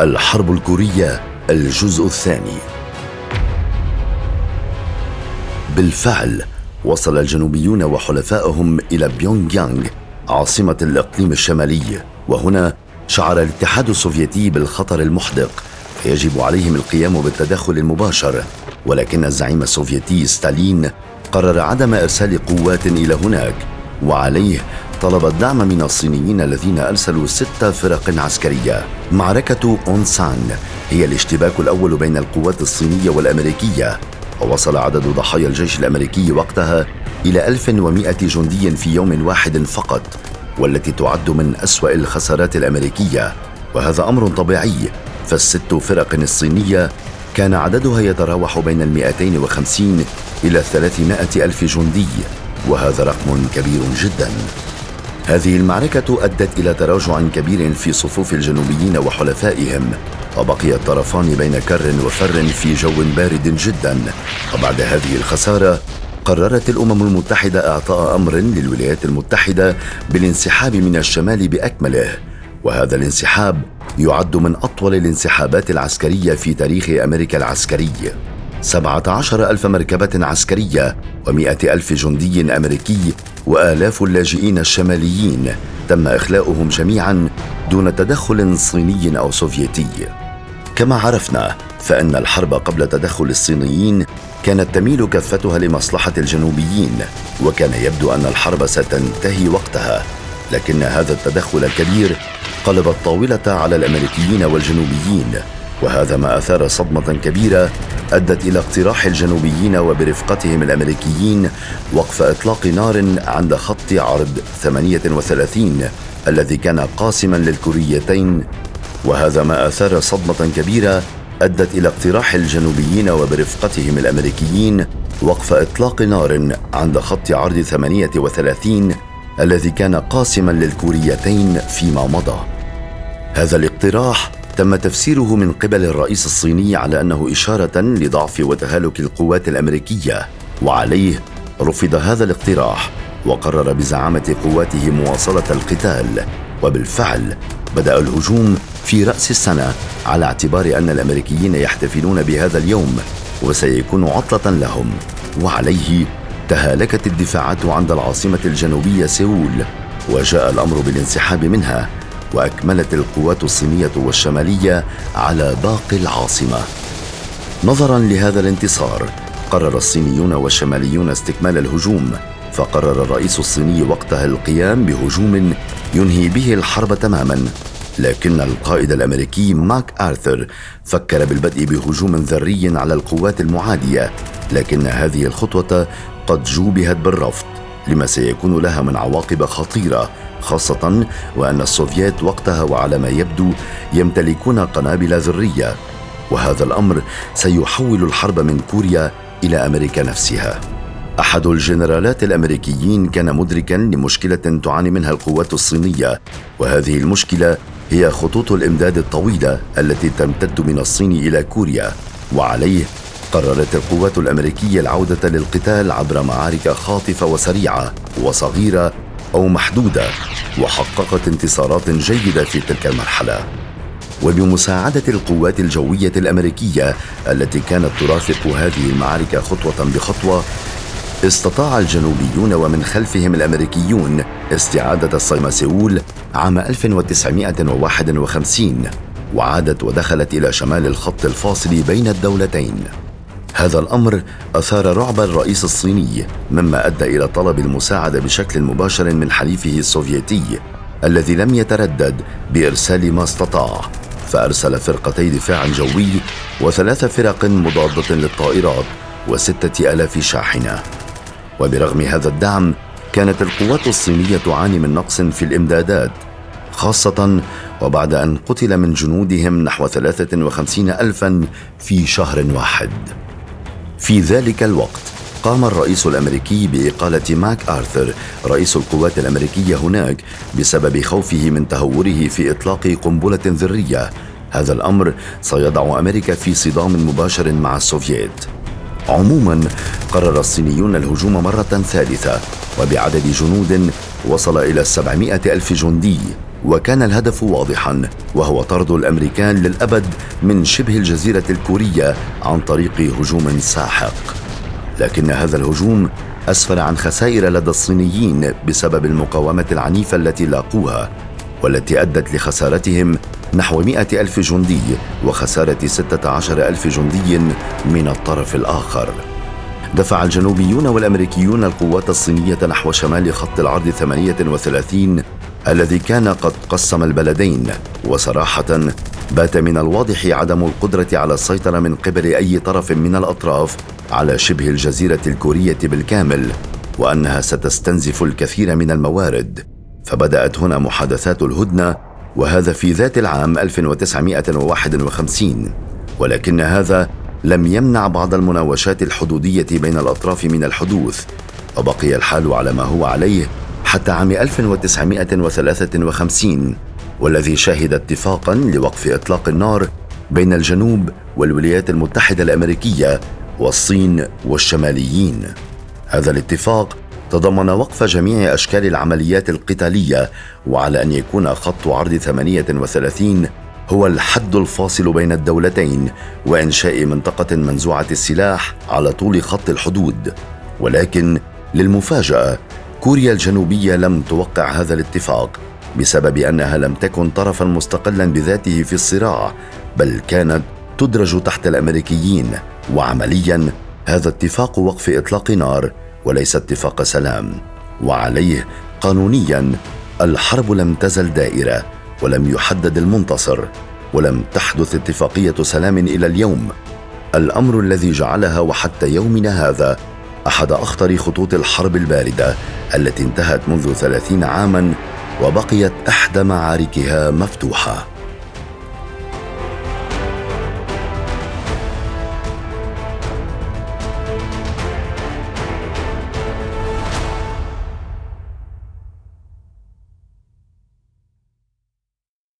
الحرب الكورية الجزء الثاني. بالفعل وصل الجنوبيون وحلفائهم إلى بيونغ يانغ عاصمة الإقليم الشمالي. وهنا شعر الاتحاد السوفيتي بالخطر المحدق فيجب عليهم القيام بالتدخل المباشر. ولكن الزعيم السوفيتي ستالين قرر عدم إرسال قوات إلى هناك وعليه طلب الدعم من الصينيين الذين أرسلوا ست فرق عسكرية. معركة أونسان هي الاشتباك الأول بين القوات الصينية والأمريكية. ووصل عدد ضحايا الجيش الأمريكي وقتها إلى 1100 جندي في يوم واحد فقط والتي تعد من أسوأ الخسارات الأمريكية. وهذا أمر طبيعي فالست فرق الصينية كان عددها يتراوح بين المئتين وخمسين إلى الثلاثمائة ألف جندي. وهذا رقم كبير جدا. هذه المعركة أدت إلى تراجع كبير في صفوف الجنوبيين وحلفائهم وبقي الطرفان بين كر وفر في جو بارد جدا. وبعد هذه الخسارة قررت الأمم المتحدة إعطاء أمر للولايات المتحدة بالانسحاب من الشمال بأكمله. وهذا الانسحاب يعد من أطول الانسحابات العسكرية في تاريخ أمريكا العسكري سبعة عشر ألف مركبة عسكرية ومئة ألف جندي أمريكي وآلاف اللاجئين الشماليين تم إخلاؤهم جميعا دون تدخل صيني أو سوفيتي. كما عرفنا فإن الحرب قبل تدخل الصينيين كانت تميل كفتها لمصلحة الجنوبيين وكان يبدو أن الحرب ستنتهي وقتها لكن هذا التدخل الكبير قلب الطاولة على الأمريكيين والجنوبيين. وهذا ما أثار صدمة كبيرة أدت إلى اقتراح الجنوبيين وبرفقتهم الأمريكيين وقف إطلاق نار عند خط عرض 38 الذي كان قاسما للكوريتين. وهذا ما أثار صدمة كبيرة أدت إلى اقتراح الجنوبيين وبرفقتهم الأمريكيين وقف إطلاق نار عند خط عرض 38 الذي كان قاسما للكوريتين فيما مضى. هذا الاقتراح تم تفسيره من قبل الرئيس الصيني على أنه إشارة لضعف وتهالك القوات الأمريكية وعليه رفض هذا الاقتراح وقرر بزعامة قواته مواصلة القتال. وبالفعل بدأ الهجوم في رأس السنة على اعتبار أن الأمريكيين يحتفلون بهذا اليوم وسيكون عطلة لهم. وعليه تهالكت الدفاعات عند العاصمة الجنوبية سيول وجاء الأمر بالانسحاب منها. وأكملت القوات الصينية والشمالية على باقي العاصمة. نظرا لهذا الانتصار قرر الصينيون والشماليون استكمال الهجوم فقرر الرئيس الصيني وقتها القيام بهجوم ينهي به الحرب تماما. لكن القائد الأمريكي ماك آرثر فكر بالبدء بهجوم ذري على القوات المعادية لكن هذه الخطوة قد جوبهت بالرفض. لما سيكون لها من عواقب خطيرة خاصة وأن السوفيات وقتها وعلى ما يبدو يمتلكون قنابل ذريه وهذا الأمر سيحول الحرب من كوريا إلى أمريكا نفسها. أحد الجنرالات الأمريكيين كان مدركا لمشكلة تعاني منها القوات الصينية. وهذه المشكلة هي خطوط الإمداد الطويلة التي تمتد من الصين إلى كوريا. وعليه قررت القوات الأمريكية العودة للقتال عبر معارك خاطفة وسريعة وصغيرة أو محدودة وحققت انتصارات جيدة في تلك المرحلة. وبمساعدة القوات الجوية الأمريكية التي كانت ترافق هذه المعارك خطوة بخطوة استطاع الجنوبيون ومن خلفهم الأمريكيون استعادة الصيم سيول عام 1951 وعادت ودخلت إلى شمال الخط الفاصل بين الدولتين. هذا الأمر أثار رعب الرئيس الصيني مما أدى إلى طلب المساعدة بشكل مباشر من حليفه السوفيتي الذي لم يتردد بإرسال ما استطاع. فأرسل فرقتي دفاع جوي وثلاث فرق مضادة للطائرات وستة آلاف شاحنة. وبرغم هذا الدعم كانت القوات الصينية تعاني من نقص في الإمدادات خاصة وبعد أن قتل من جنودهم نحو ثلاثة وخمسين الفا في شهر واحد. في ذلك الوقت قام الرئيس الأمريكي بإقالة ماك آرثر رئيس القوات الأمريكية هناك بسبب خوفه من تهوره في إطلاق قنبلة ذرية. هذا الأمر سيضع أمريكا في صدام مباشر مع السوفييت. عموما قرر الصينيون الهجوم مرة ثالثة وبعدد جنود وصل إلى السبعمائة ألف جندي. وكان الهدف واضحا وهو طرد الأمريكان للأبد من شبه الجزيرة الكورية عن طريق هجوم ساحق. لكن هذا الهجوم أسفر عن خسائر لدى الصينيين بسبب المقاومة العنيفة التي لاقوها والتي أدت لخسارتهم نحو مئة ألف جندي وخسارة ستة عشر ألف جندي من الطرف الآخر. دفع الجنوبيون والأمريكيون القوات الصينية نحو شمال خط العرض 38 الذي كان قد قسم البلدين. وصراحة بات من الواضح عدم القدرة على السيطرة من قبل أي طرف من الأطراف على شبه الجزيرة الكورية بالكامل وأنها ستستنزف الكثير من الموارد. فبدأت هنا محادثات الهدنة وهذا في ذات العام 1951 ولكن هذا لم يمنع بعض المناوشات الحدودية بين الأطراف من الحدوث. وبقي الحال على ما هو عليه حتى عام 1953 والذي شهد اتفاقا لوقف إطلاق النار بين الجنوب والولايات المتحدة الأمريكية والصين والشماليين. هذا الاتفاق تضمن وقف جميع أشكال العمليات القتالية وعلى أن يكون خط عرض 38 هو الحد الفاصل بين الدولتين وإنشاء منطقة منزوعة السلاح على طول خط الحدود. ولكن للمفاجأة كوريا الجنوبية لم توقع هذا الاتفاق بسبب أنها لم تكن طرفا مستقلا بذاته في الصراع بل كانت تدرج تحت الأمريكيين. وعمليا هذا اتفاق وقف إطلاق نار وليس اتفاق سلام. وعليه قانونيا الحرب لم تزل دائرة ولم يحدد المنتصر ولم تحدث اتفاقية سلام إلى اليوم. الأمر الذي جعلها وحتى يومنا هذا أحد أخطر خطوط الحرب الباردة التي انتهت منذ ثلاثين عاما وبقيت إحدى معاركها مفتوحة.